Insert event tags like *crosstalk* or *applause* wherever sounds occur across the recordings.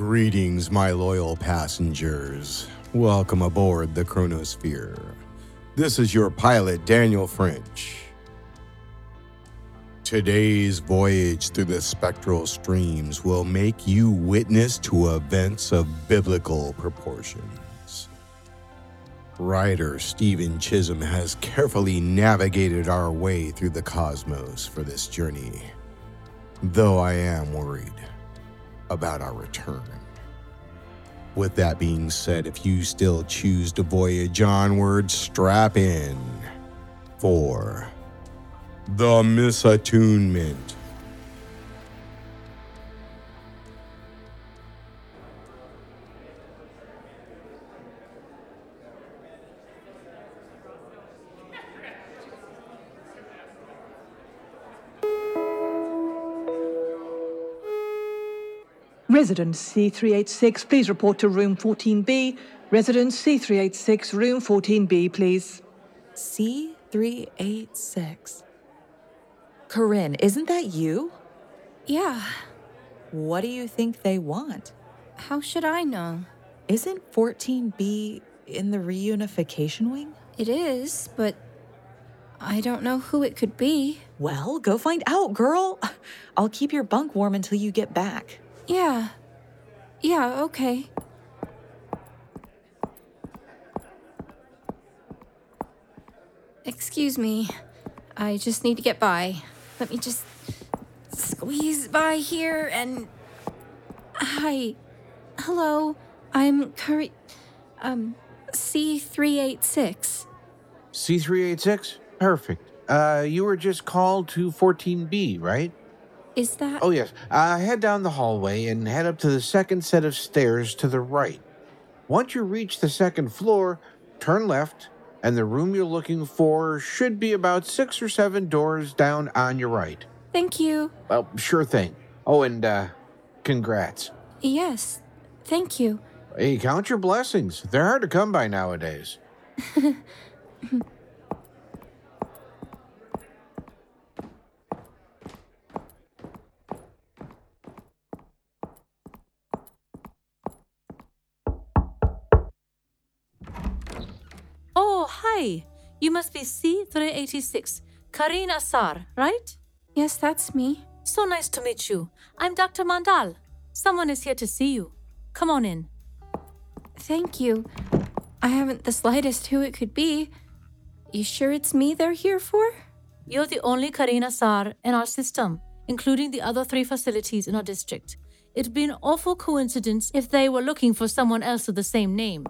Greetings, my loyal passengers. Welcome aboard the Chronosphere. This is your pilot, Daniel French. Today's voyage through the spectral streams will make you witness to events of biblical proportions. Writer Stephen Chisholm has carefully navigated our way through the cosmos for this journey, though I am worried about our return. With that being said, if you still choose to voyage onward, strap in for the misattunement. Resident C386, please report to room 14B. Resident C386, room 14B, please. C386. Carine, isn't that you? Yeah, What do you think they want? how should I know? Isn't 14B in the reunification wing? It is, but I don't know who it could be. Well, go find out, girl. I'll keep your bunk warm until you get back. Yeah. Yeah, okay. Excuse me. I just need to get by. Let me just squeeze by here and. Hi. Hello. I'm Curry. Um, C386. C386? Perfect. Uh, you were just called to 14B, right? Is that. Oh, yes. Uh, head down the hallway and head up to the second set of stairs to the right. Once you reach the second floor, turn left, and the room you're looking for should be about six or seven doors down on your right. Thank you. Well, sure thing. Oh, and, uh, congrats. Yes. Thank you. Hey, count your blessings. They're hard to come by nowadays. *laughs* hi. You must be C386, Karina Sar, right? Yes, that's me. So nice to meet you. I'm Dr. Mandal. Someone is here to see you. Come on in. Thank you. I haven't the slightest who it could be. You sure it's me they're here for? You're the only Karina Sar in our system, including the other three facilities in our district. It'd be an awful coincidence if they were looking for someone else with the same name.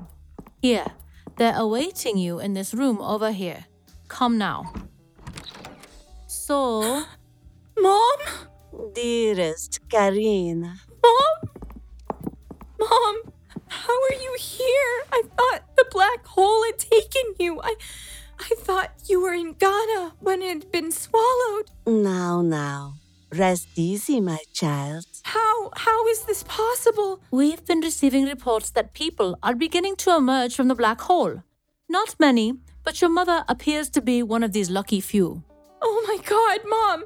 Here, they're awaiting you in this room over here. Come now. So, Mom? Dearest Karina, Mom? Mom, how are you here? I thought the black hole had taken you. I I thought you were in Ghana when it had been swallowed. now, now, rest easy, my child. How how is this possible? we've been receiving reports that people are beginning to emerge from the black hole. Not many, but your mother appears to be one of these lucky few. Oh my god, Mom.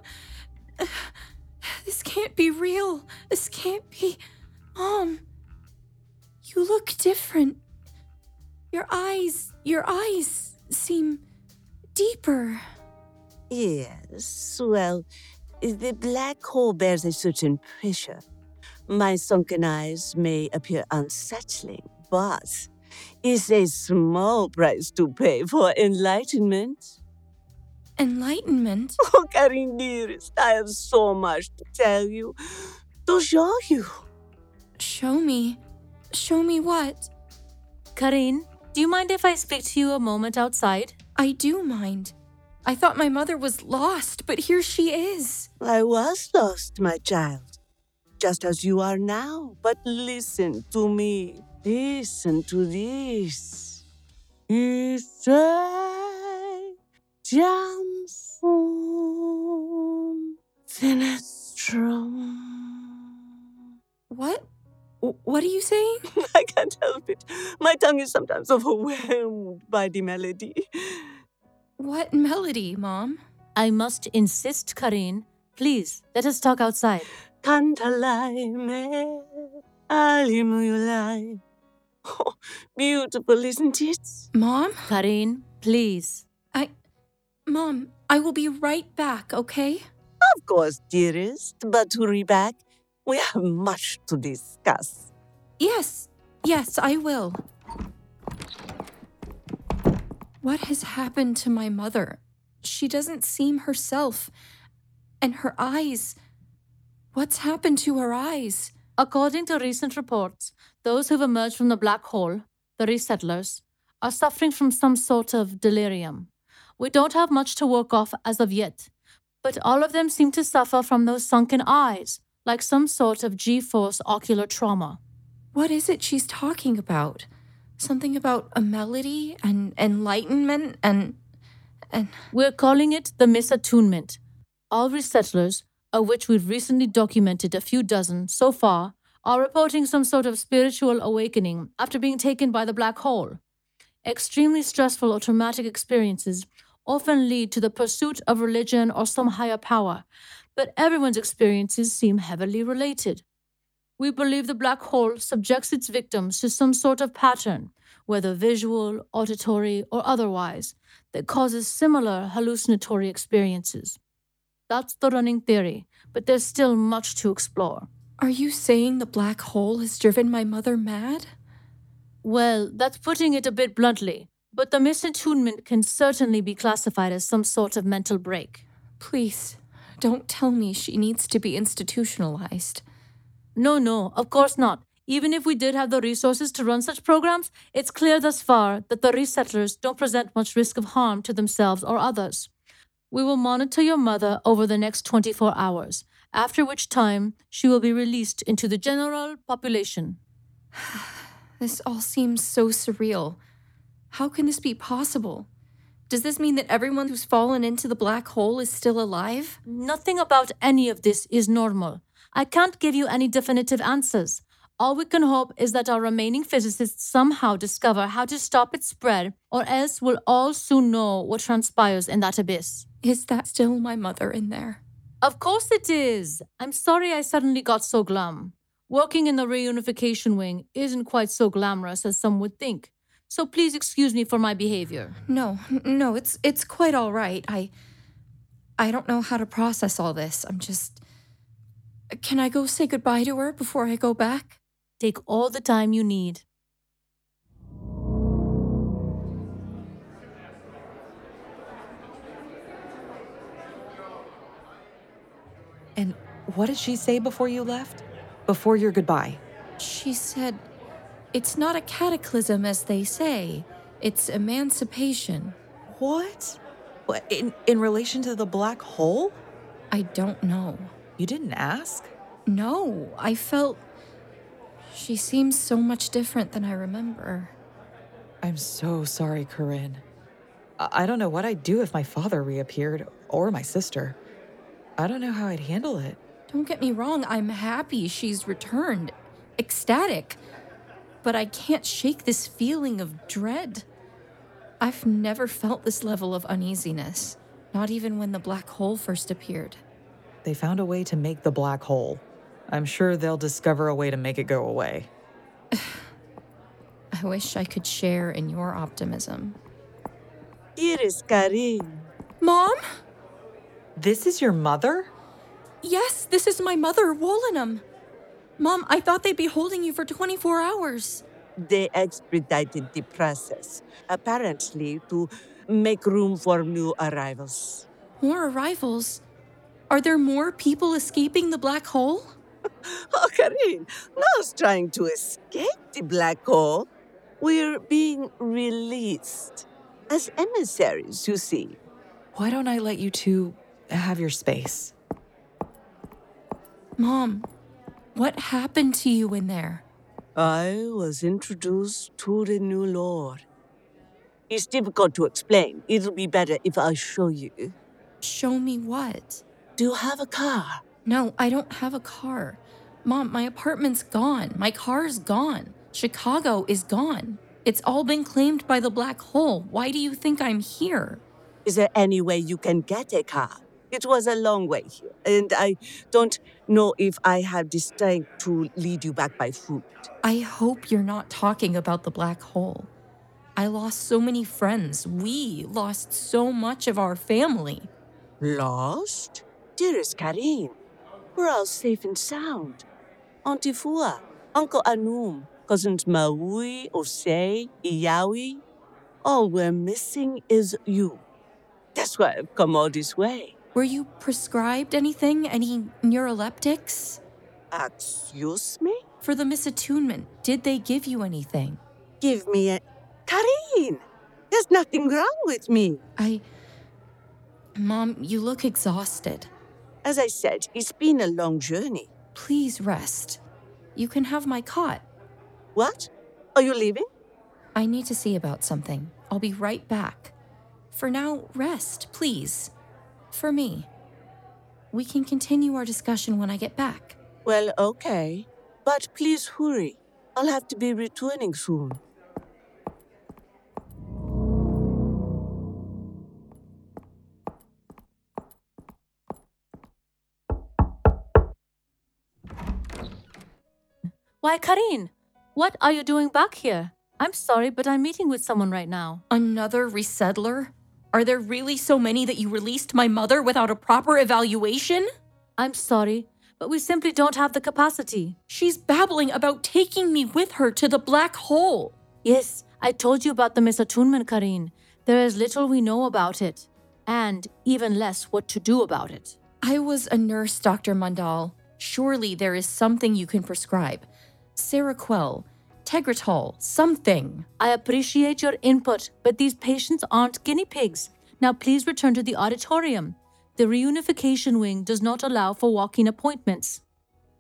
This can't be real. This can't be. Mom, you look different. Your eyes, your eyes seem deeper. Yes, well, the black hole bears a certain pressure. My sunken eyes may appear unsettling, but it's a small price to pay for enlightenment. Enlightenment? *laughs* Oh, Carine, dearest, I have so much to tell you, to show you. Show me. Show me what? Carine, do you mind if I speak to you a moment outside? I do mind. I thought my mother was lost, but here she is. I was lost, my child, just as you are now. But listen to me. Listen to this. It's a jump from What? What are you saying? *laughs* I can't help it. My tongue is sometimes overwhelmed by the melody. What melody, Mom? I must insist, Carine. Please, let us talk outside. Cantalai me, Alimulai. Oh, beautiful, isn't it? Mom? Carine, please. I. Mom, I will be right back, okay? Of course, dearest. But hurry back. We have much to discuss. Yes, yes, I will. What has happened to my mother? She doesn't seem herself. And her eyes. What's happened to her eyes? According to recent reports, those who've emerged from the black hole, the resettlers, are suffering from some sort of delirium. We don't have much to work off as of yet, but all of them seem to suffer from those sunken eyes, like some sort of G force ocular trauma. What is it she's talking about? Something about a melody and enlightenment and. and. We're calling it the misattunement. All resettlers, of which we've recently documented a few dozen so far, are reporting some sort of spiritual awakening after being taken by the black hole. Extremely stressful or traumatic experiences often lead to the pursuit of religion or some higher power, but everyone's experiences seem heavily related. We believe the black hole subjects its victims to some sort of pattern, whether visual, auditory, or otherwise, that causes similar hallucinatory experiences. That's the running theory, but there's still much to explore. Are you saying the black hole has driven my mother mad? Well, that's putting it a bit bluntly, but the misattunement can certainly be classified as some sort of mental break. Please, don't tell me she needs to be institutionalized. No, no, of course not. Even if we did have the resources to run such programs, it's clear thus far that the resettlers don't present much risk of harm to themselves or others. We will monitor your mother over the next 24 hours, after which time she will be released into the general population. *sighs* This all seems so surreal. How can this be possible? Does this mean that everyone who's fallen into the black hole is still alive? Nothing about any of this is normal. I can't give you any definitive answers. All we can hope is that our remaining physicists somehow discover how to stop its spread, or else we'll all soon know what transpires in that abyss. Is that still my mother in there? Of course it is. I'm sorry I suddenly got so glum. Working in the reunification wing isn't quite so glamorous as some would think. So please excuse me for my behavior. No, no, it's it's quite all right. I I don't know how to process all this. I'm just Can I go say goodbye to her before I go back? Take all the time you need. And what did she say before you left? Before your goodbye? She said it's not a cataclysm as they say. It's emancipation. What? What in in relation to the black hole? I don't know. You didn't ask? No, I felt she seems so much different than I remember. I'm so sorry, Carine. I I don't know what I'd do if my father reappeared or my sister. I don't know how I'd handle it. Don't get me wrong, I'm happy she's returned, ecstatic. But I can't shake this feeling of dread. I've never felt this level of uneasiness, not even when the black hole first appeared. They found a way to make the black hole. I'm sure they'll discover a way to make it go away. *sighs* I wish I could share in your optimism. Here is Carine. Mom? This is your mother? Yes, this is my mother, Woelinam. Mom, I thought they'd be holding you for 24 hours. They expedited the process, apparently to make room for new arrivals. More arrivals? Are there more people escaping the black hole? *laughs* Oh, Carine, no us trying to escape the black hole. We're being released as emissaries, you see. Why don't I let you two have your space? Mom, what happened to you in there? I was introduced to the new Lord. It's difficult to explain. It'll be better if I show you. Show me what? Do you have a car? No, I don't have a car. Mom, my apartment's gone. My car's gone. Chicago is gone. It's all been claimed by the black hole. Why do you think I'm here? Is there any way you can get a car? It was a long way here, and I don't know if I have the strength to lead you back by foot. I hope you're not talking about the black hole. I lost so many friends. We lost so much of our family. Lost? Dearest Carine, we're all safe and sound. Auntie Fua, Uncle Anum, cousins Maui, Osei, Iyawi. All we're missing is you. That's why I've come all this way. Were you prescribed anything? Any neuroleptics? Excuse me? For the misattunement, did they give you anything? Give me a. Carine! There's nothing wrong with me. I. Mom, you look exhausted. As I said, it's been a long journey. Please rest. You can have my cot. What? Are you leaving? I need to see about something. I'll be right back. For now, rest, please. For me. We can continue our discussion when I get back. Well, okay. But please hurry. I'll have to be returning soon. Why, Carine, what are you doing back here? I'm sorry, but I'm meeting with someone right now. Another resettler? Are there really so many that you released my mother without a proper evaluation? I'm sorry, but we simply don't have the capacity. She's babbling about taking me with her to the black hole. Yes, I told you about the misattunement, Carine. There is little we know about it, and even less what to do about it. I was a nurse, Dr. Mandal. Surely there is something you can prescribe. Seroquel, Tegretol, something. I appreciate your input, but these patients aren't guinea pigs. Now please return to the auditorium. The reunification wing does not allow for walk-in appointments.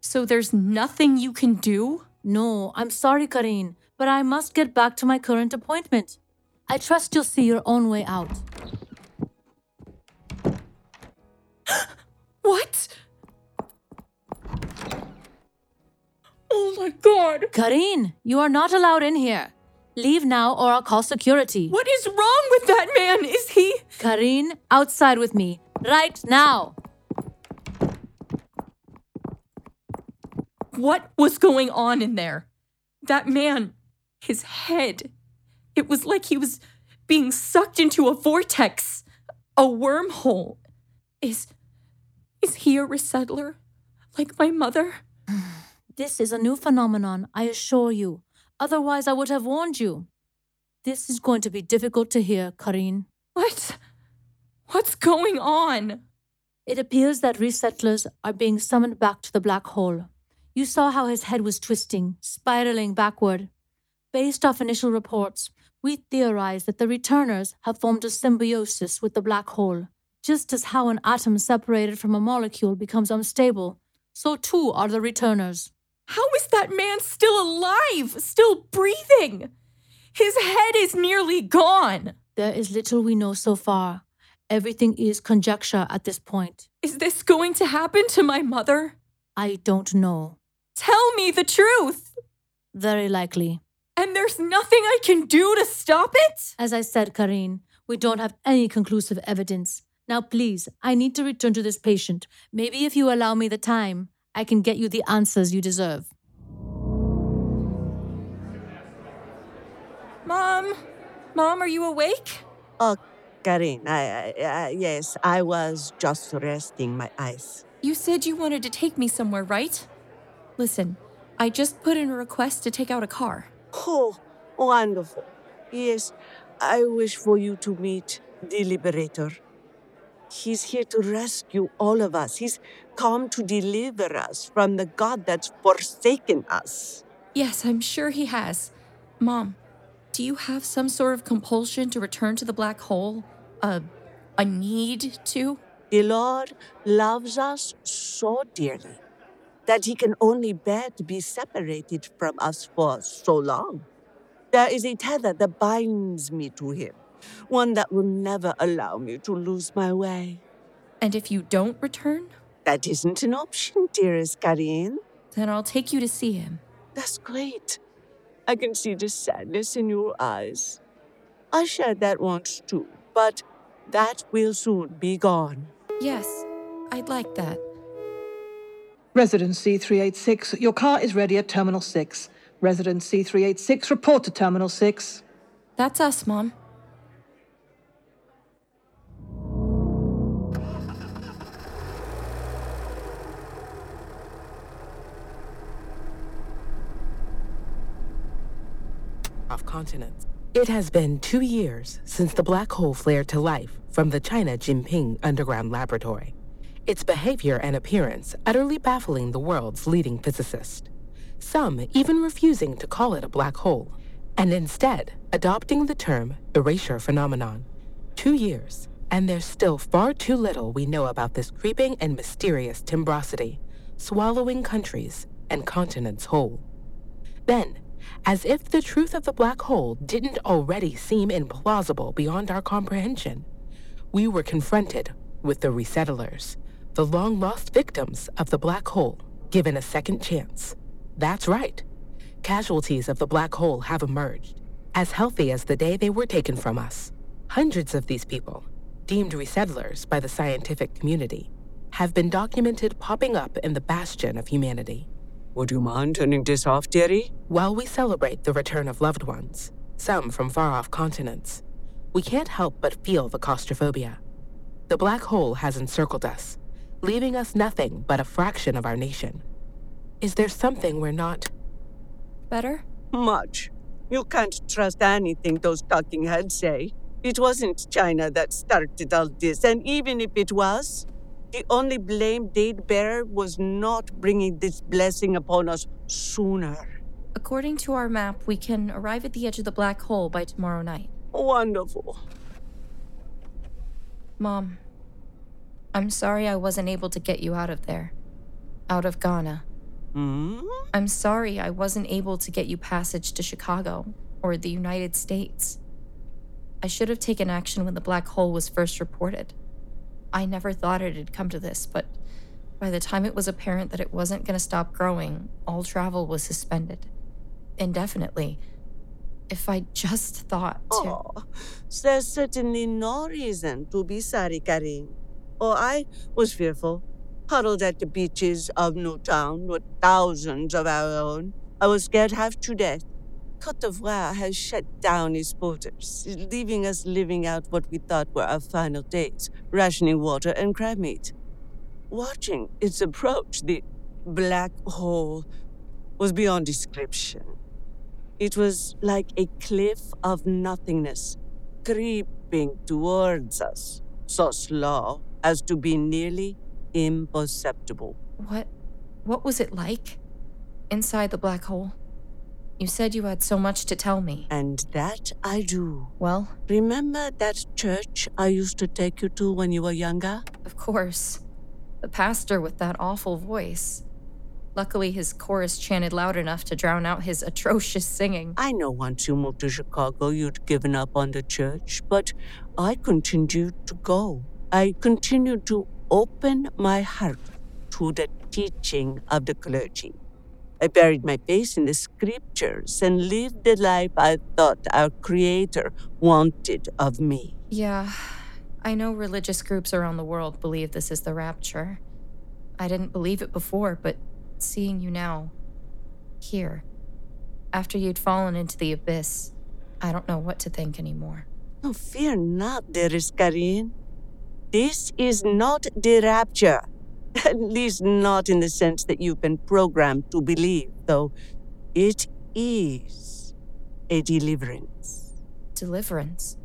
So there's nothing you can do? No, I'm sorry, Carine, but I must get back to my current appointment. I trust you'll see your own way out. *gasps* What? Oh my god! Carine, you are not allowed in here. Leave now or I'll call security. What is wrong with that man? Is he. Carine, outside with me. Right now. What was going on in there? That man, his head. It was like he was being sucked into a vortex, a wormhole. Is. Is he a resettler? Like my mother? This is a new phenomenon, I assure you. Otherwise, I would have warned you. This is going to be difficult to hear, Carine. What? What's going on? It appears that resettlers are being summoned back to the black hole. You saw how his head was twisting, spiraling backward. Based off initial reports, we theorize that the returners have formed a symbiosis with the black hole. Just as how an atom separated from a molecule becomes unstable, so too are the returners. How is that man still alive, still breathing? His head is nearly gone. There is little we know so far. Everything is conjecture at this point. Is this going to happen to my mother? I don't know. Tell me the truth. Very likely. And there's nothing I can do to stop it? As I said, Carine, we don't have any conclusive evidence. Now, please, I need to return to this patient. Maybe if you allow me the time, I can get you the answers you deserve. Mom? Mom, are you awake? Oh, Carine, I, I, I, yes, I was just resting my eyes. You said you wanted to take me somewhere, right? Listen, I just put in a request to take out a car. Oh, wonderful. Yes, I wish for you to meet the Liberator. He's here to rescue all of us. He's come to deliver us from the God that's forsaken us. Yes, I'm sure he has. Mom, do you have some sort of compulsion to return to the black hole? A, a need to? The Lord loves us so dearly that he can only bear to be separated from us for so long. There is a tether that binds me to him, one that will never allow me to lose my way. And if you don't return? That isn't an option, dearest Carine. Then I'll take you to see him. That's great. I can see the sadness in your eyes. I shared that once too, but that will soon be gone. Yes, I'd like that. Resident C386, your car is ready at Terminal 6. Resident C386, report to Terminal 6. That's us, Mom. Continents. It has been two years since the black hole flared to life from the China Jinping Underground Laboratory. Its behavior and appearance utterly baffling the world's leading physicists, Some even refusing to call it a black hole, and instead adopting the term erasure phenomenon. Two years, and there's still far too little we know about this creeping and mysterious timbrosity, swallowing countries and continents whole. Then, as if the truth of the black hole didn't already seem implausible beyond our comprehension, we were confronted with the resettlers, the long lost victims of the black hole, given a second chance. That's right. Casualties of the black hole have emerged, as healthy as the day they were taken from us. Hundreds of these people, deemed resettlers by the scientific community, have been documented popping up in the bastion of humanity. Would you mind turning this off, dearie? While we celebrate the return of loved ones, some from far off continents, we can't help but feel the claustrophobia. The black hole has encircled us, leaving us nothing but a fraction of our nation. Is there something we're not? Better? Much. You can't trust anything those talking heads say. It wasn't China that started all this, and even if it was, the only blame they'd bear was not bringing this blessing upon us sooner. According to our map, we can arrive at the edge of the black hole by tomorrow night. Wonderful. Mom, I'm sorry I wasn't able to get you out of there. Out of Ghana. Hmm? I'm sorry I wasn't able to get you passage to Chicago or the United States. I should have taken action when the black hole was first reported. I never thought it had come to this, but by the time it was apparent that it wasn't going to stop growing, all travel was suspended. Indefinitely. If I just thought to. Oh, there's certainly no reason to be sorry, Carine. Oh, I was fearful. Huddled at the beaches of Newtown with thousands of our own. I was scared half to death. Cote d'Ivoire has shut down its borders, leaving us living out what we thought were our final days, rationing water and crab meat. Watching its approach, the black hole, was beyond description. It was like a cliff of nothingness, creeping towards us, so slow as to be nearly imperceptible. What what was it like inside the black hole? You said you had so much to tell me. And that I do. Well, Remember that church I used to take you to when you were younger? of course. The pastor with that awful voice. Luckily, his chorus chanted loud enough to drown out his *laughs* atrocious singing. I know once you moved to Chicago you'd given up on the church, but I continued to go. I continued to open my heart to the teaching of the clergy. I buried my face in the scriptures and lived the life I thought our Creator wanted of me. Yeah, I know religious groups around the world believe this is the rapture. I didn't believe it before, but seeing you now, here, after you'd fallen into the abyss, I don't know what to think anymore. No, fear not, dearest Carine. This is not the rapture. *laughs* At least not in the sense that you've been programmed to believe, though it is a deliverance. Deliverance?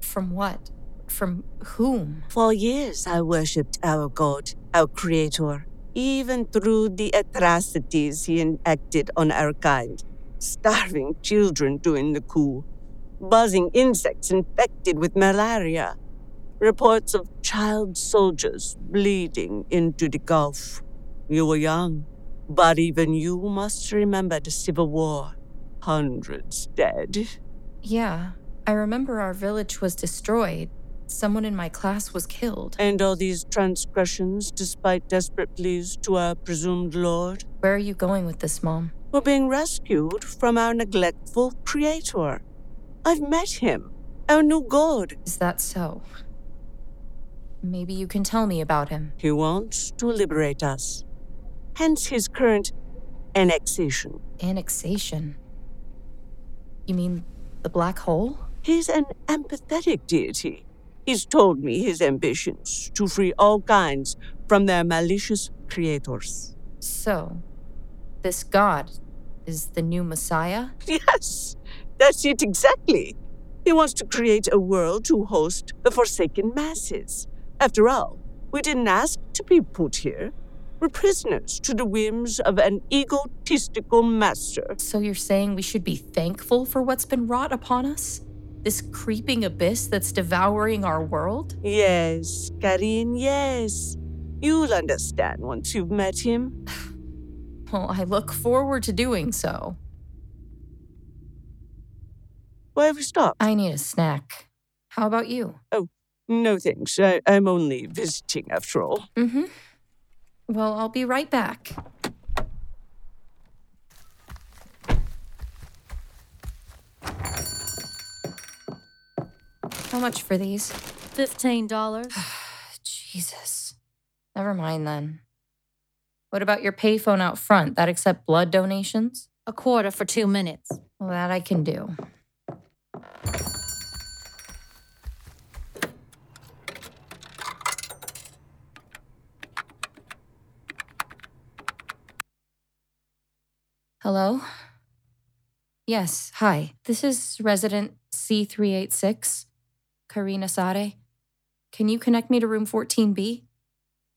From what? From whom? For years I worshipped our God, our Creator, even through the atrocities he enacted on our kind. Starving children during the coup, buzzing insects infected with malaria, reports of child soldiers bleeding into the Gulf. You were young, but even you must remember the Civil War. Hundreds dead. Yeah, I remember our village was destroyed. Someone in my class was killed. And all these transgressions despite desperate pleas to our presumed Lord. Where are you going with this, Mom? We're being rescued from our neglectful Creator. I've met him, our new God. Is that so? Maybe you can tell me about him. He wants to liberate us. Hence his current annexation. Annexation? You mean the black hole? He's an empathetic deity. He's told me his ambitions to free all kinds from their malicious creators. So, this god is the new Messiah? *laughs* Yes, that's it exactly. He wants to create a world to host the forsaken masses. After all, we didn't ask to be put here. We're prisoners to the whims of an egotistical master. So you're saying we should be thankful for what's been wrought upon us? This creeping abyss that's devouring our world? Yes, Carine, yes. You'll understand once you've met him. *sighs* Well, I look forward to doing so. Why have we stopped? I need a snack. How about you? Oh, No thanks. I, I'm only visiting after all. Mm hmm. Well, I'll be right back. How much for these? $15. *sighs* Jesus. Never mind then. What about your payphone out front? That accept blood donations? A quarter for two minutes. Well, that I can do. Hello? Yes, hi. This is resident C386, Karina Sade. Can you connect me to room 14B?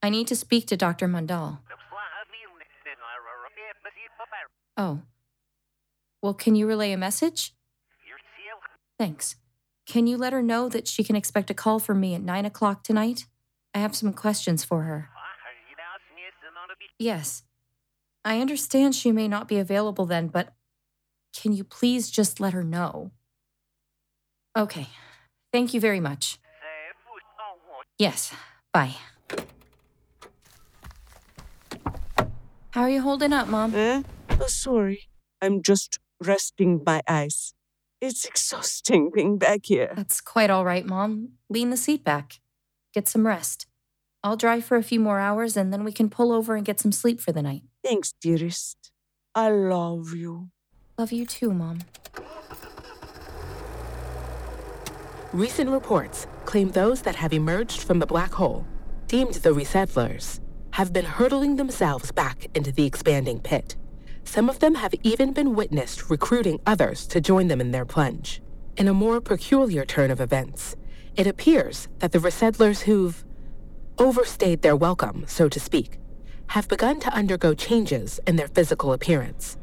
I need to speak to Dr. Mandal. Oh. Well, can you relay a message? Thanks. Can you let her know that she can expect a call from me at 9 o'clock tonight? I have some questions for her. Yes. I understand she may not be available then, but can you please just let her know? Okay. Thank you very much. Yes. Bye. How are you holding up, Mom? Eh? Oh, sorry. I'm just resting my eyes. It's exhausting being back here. That's quite all right, Mom. Lean the seat back. Get some rest. I'll drive for a few more hours and then we can pull over and get some sleep for the night. Thanks, dearest. I love you. Love you too, Mom. Recent reports claim those that have emerged from the black hole, deemed the resettlers, have been hurtling themselves back into the expanding pit. Some of them have even been witnessed recruiting others to join them in their plunge. In a more peculiar turn of events, it appears that the resettlers who've overstayed their welcome, so to speak, have begun to undergo changes in their physical appearance.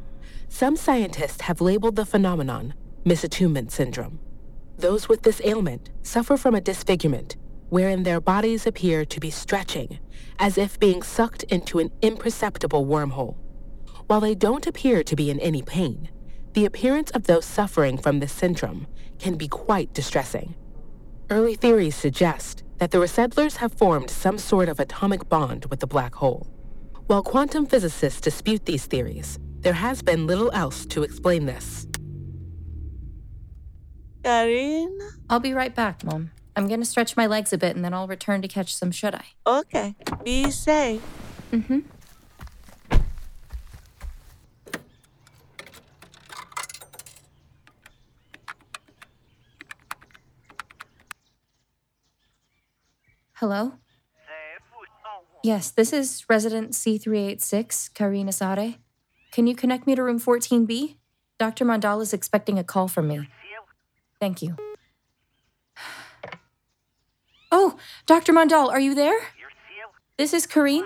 Some scientists have labeled the phenomenon misattunement syndrome. Those with this ailment suffer from a disfigurement wherein their bodies appear to be stretching as if being sucked into an imperceptible wormhole. While they don't appear to be in any pain, the appearance of those suffering from this syndrome can be quite distressing. Early theories suggest that the resettlers have formed some sort of atomic bond with the black hole. While quantum physicists dispute these theories, there has been little else to explain this. Carine? I'll be right back, Mom. I'm gonna stretch my legs a bit and then I'll return to catch some shut eye. Okay. Be safe. Mm-hmm. Hello? Yes, this is resident C386, Karina Sade. Can you connect me to room 14B? Dr. Mandal is expecting a call from me. Thank you. Oh, Dr. Mandal, are you there? This is Carine.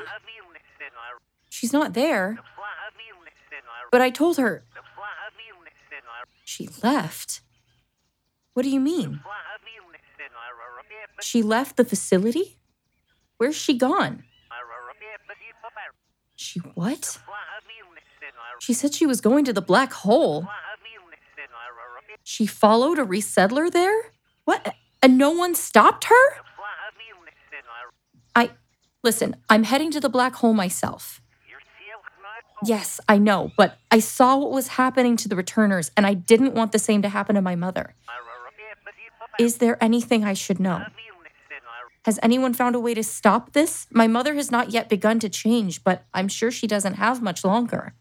She's not there. But I told her. She left. What do you mean? She left the facility? Where's she gone? She what? She said she was going to the black hole. She followed a resettler there? What? And no one stopped her? I. Listen, I'm heading to the black hole myself. Yes, I know, but I saw what was happening to the returners, and I didn't want the same to happen to my mother. Is there anything I should know? Has anyone found a way to stop this? My mother has not yet begun to change, but I'm sure she doesn't have much longer.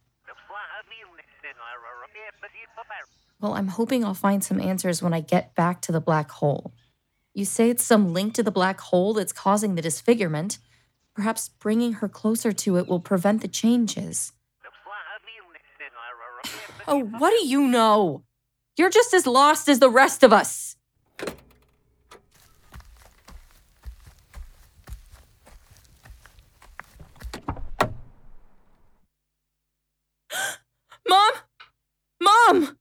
Well, I'm hoping I'll find some answers when I get back to the black hole. You say it's some link to the black hole that's causing the disfigurement. Perhaps bringing her closer to it will prevent the changes. *laughs* Oh, what do you know? You're just as lost as the rest of us. Mom! Mom!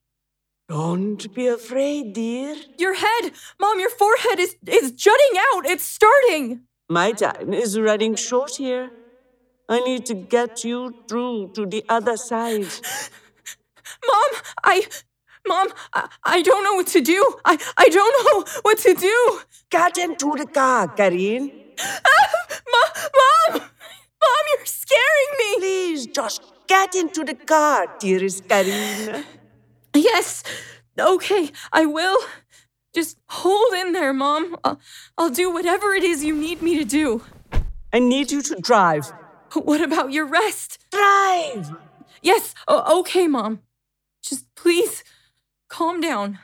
Don't be afraid, dear. Your head! Mom, your forehead is, is jutting out! It's starting! My time is running short here. I need to get you through to the other side. *sighs* Mom, I. Mom, I, I don't know what to do. I, I don't know what to do. Get into the car, Carine. *sighs* Mom, Mom! Mom, you're scaring me! Please just get into the car, dearest Carine. Yes, okay, I will. Just hold in there, Mom. I'll, I'll do whatever it is you need me to do. I need you to drive. What about your rest? Drive! Yes, o- okay, Mom. Just please calm down.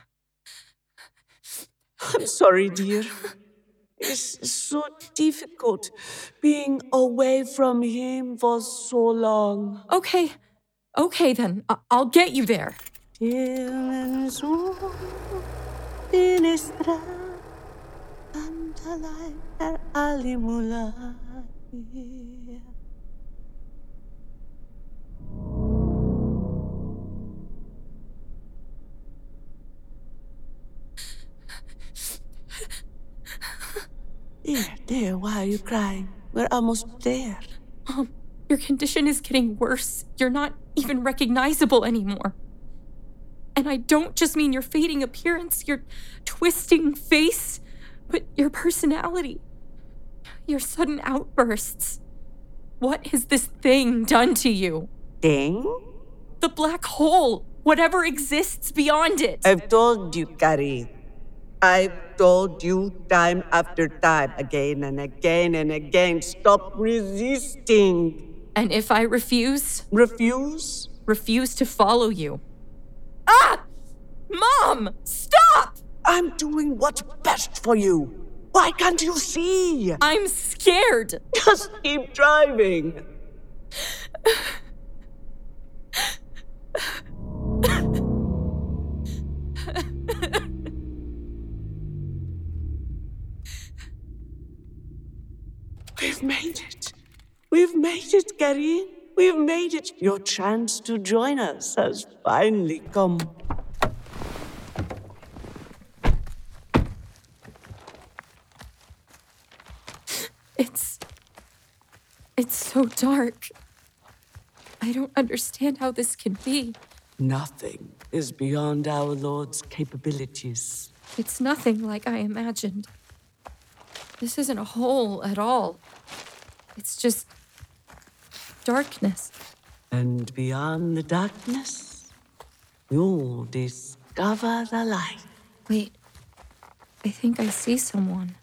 I'm sorry, dear. It's so difficult being away from him for so long. Okay, okay then. I- I'll get you there. Er alimulay Dear, dear, why are you crying? We're almost there. Mom, your condition is getting worse. You're not even recognizable anymore. And I don't just mean your fading appearance, your twisting face, but your personality, your sudden outbursts. What has this thing done to you? Thing? The black hole, whatever exists beyond it. I've told you, Carine. I've told you time after time, again and again and again. Stop resisting. And if I refuse, Refuse? refuse to follow you. Ah! Mom! Stop! I'm doing what's best for you. Why can't you see? I'm scared. Just keep driving. We've made it. We've made it, Carine. We've made it. Your chance to join us has finally come. It's. It's so dark. I don't understand how this can be. Nothing is beyond our Lord's capabilities. It's nothing like I imagined. This isn't a hole at all. It's just. Darkness. And beyond the darkness, you'll discover the light. Wait. I think I see someone.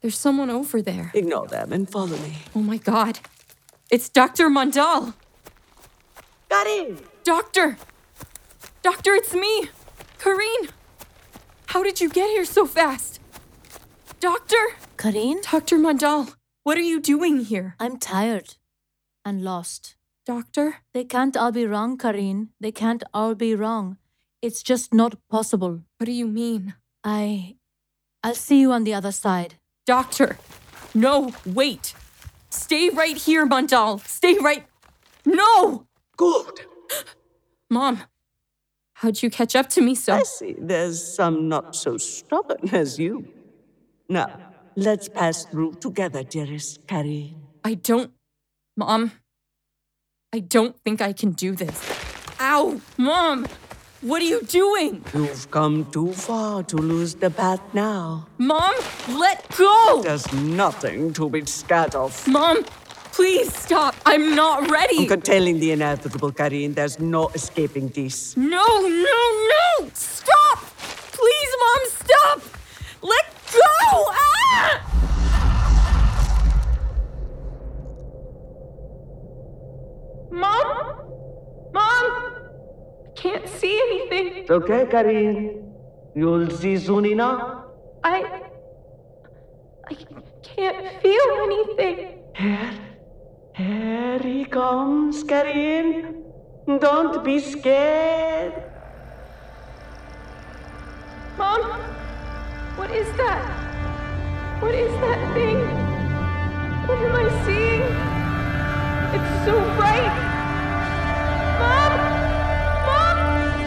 There's someone over there. Ignore them and follow me. Oh my god. It's Dr. Mandal. Got in. Doctor! Doctor, it's me! Carine! How did you get here so fast? Doctor! Carine, Dr. Mandal, what are you doing here? I'm tired and lost. Doctor? They can't all be wrong, Carine. They can't all be wrong. It's just not possible. What do you mean? I. I'll see you on the other side. Doctor! No, wait! Stay right here, Mandal! Stay right. No! Good. Mom, how'd you catch up to me so? I see there's some not so stubborn as you. Now, let's pass through together, dearest Carrie. I don't. Mom, I don't think I can do this. Ow! Mom! What are you doing? You've come too far to lose the path now. Mom, let go! There's nothing to be scared of. Mom, please stop. I'm not ready. I'm curtailing the inevitable, Carine. There's no escaping this. No, no, no! Stop! Please, Mom, stop! Let go! Ah! Mom? Mom! I can't see anything. It's okay, Carine. You'll see soon enough. I. I can't feel anything. Here. Here he comes, Carine. Don't be scared. Mom? What is that? What is that thing? What am I seeing? It's so bright. Mom? Mom?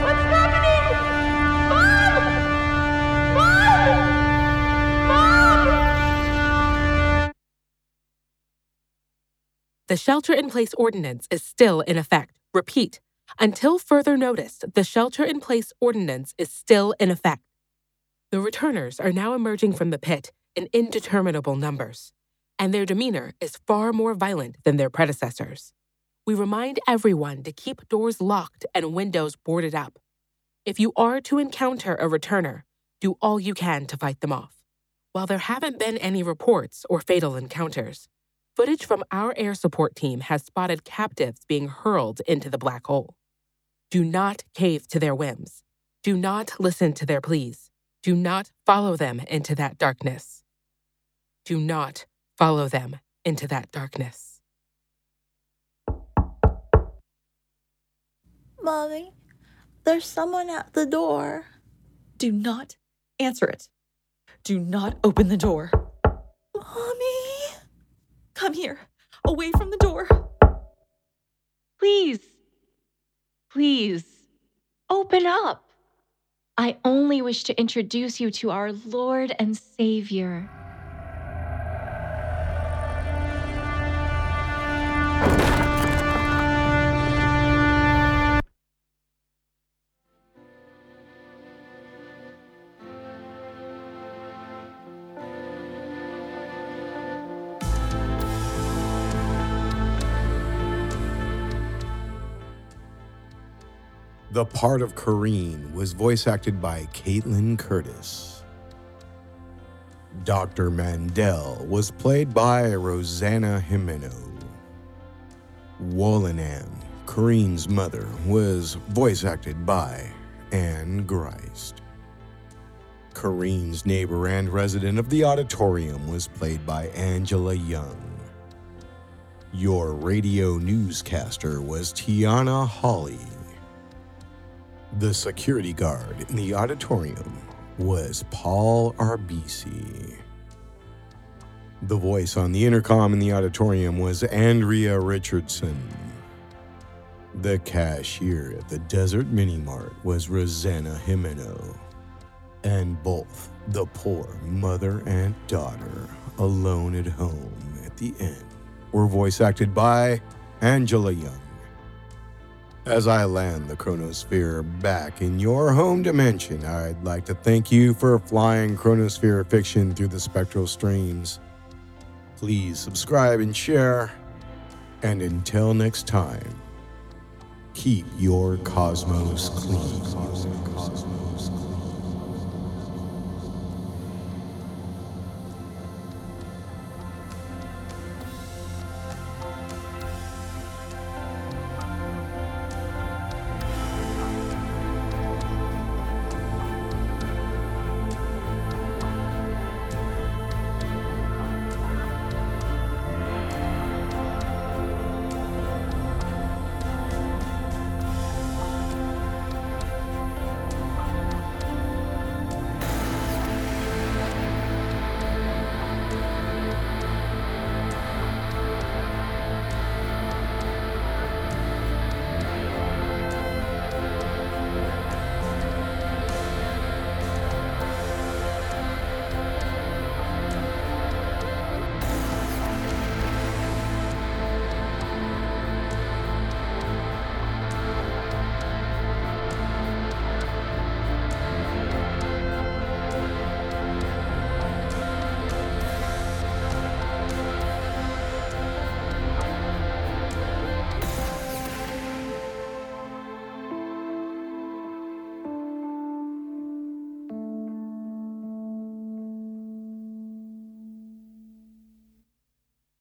What's happening? Mom? Mom? Mom? The shelter in place ordinance is still in effect. Repeat, until further notice, the shelter in place ordinance is still in effect. The returners are now emerging from the pit in indeterminable numbers, and their demeanor is far more violent than their predecessors. We remind everyone to keep doors locked and windows boarded up. If you are to encounter a returner, do all you can to fight them off. While there haven't been any reports or fatal encounters, footage from our air support team has spotted captives being hurled into the black hole. Do not cave to their whims. Do not listen to their pleas. Do not follow them into that darkness. Do not follow them into that darkness. Mommy, there's someone at the door. Do not answer it. Do not open the door. Mommy? Come here, away from the door. Please. Please. Open up. I only wish to introduce you to our Lord and Savior. The part of Carine was voice acted by Katelin Curtis. Dr. Mandal was played by Rosanna Jimeno. Woelinam, Carine's mother, was voice acted by Anne Ghrist. Carine's neighbor and resident of the auditorium was played by Angela Young. Your radio newscaster was Tianna Holley. The security guard in the auditorium was Paul Arbisi. The voice on the intercom in the auditorium was Andrea Richardson. The cashier at the Desert Mini Mart was Rosanna Jimeno. And both the poor mother and daughter alone at home at the end were voice acted by Angela Young. As I land the chronosphere back in your home dimension, I'd like to thank you for flying chronosphere fiction through the spectral streams. Please subscribe and share. And until next time, keep your cosmos clean.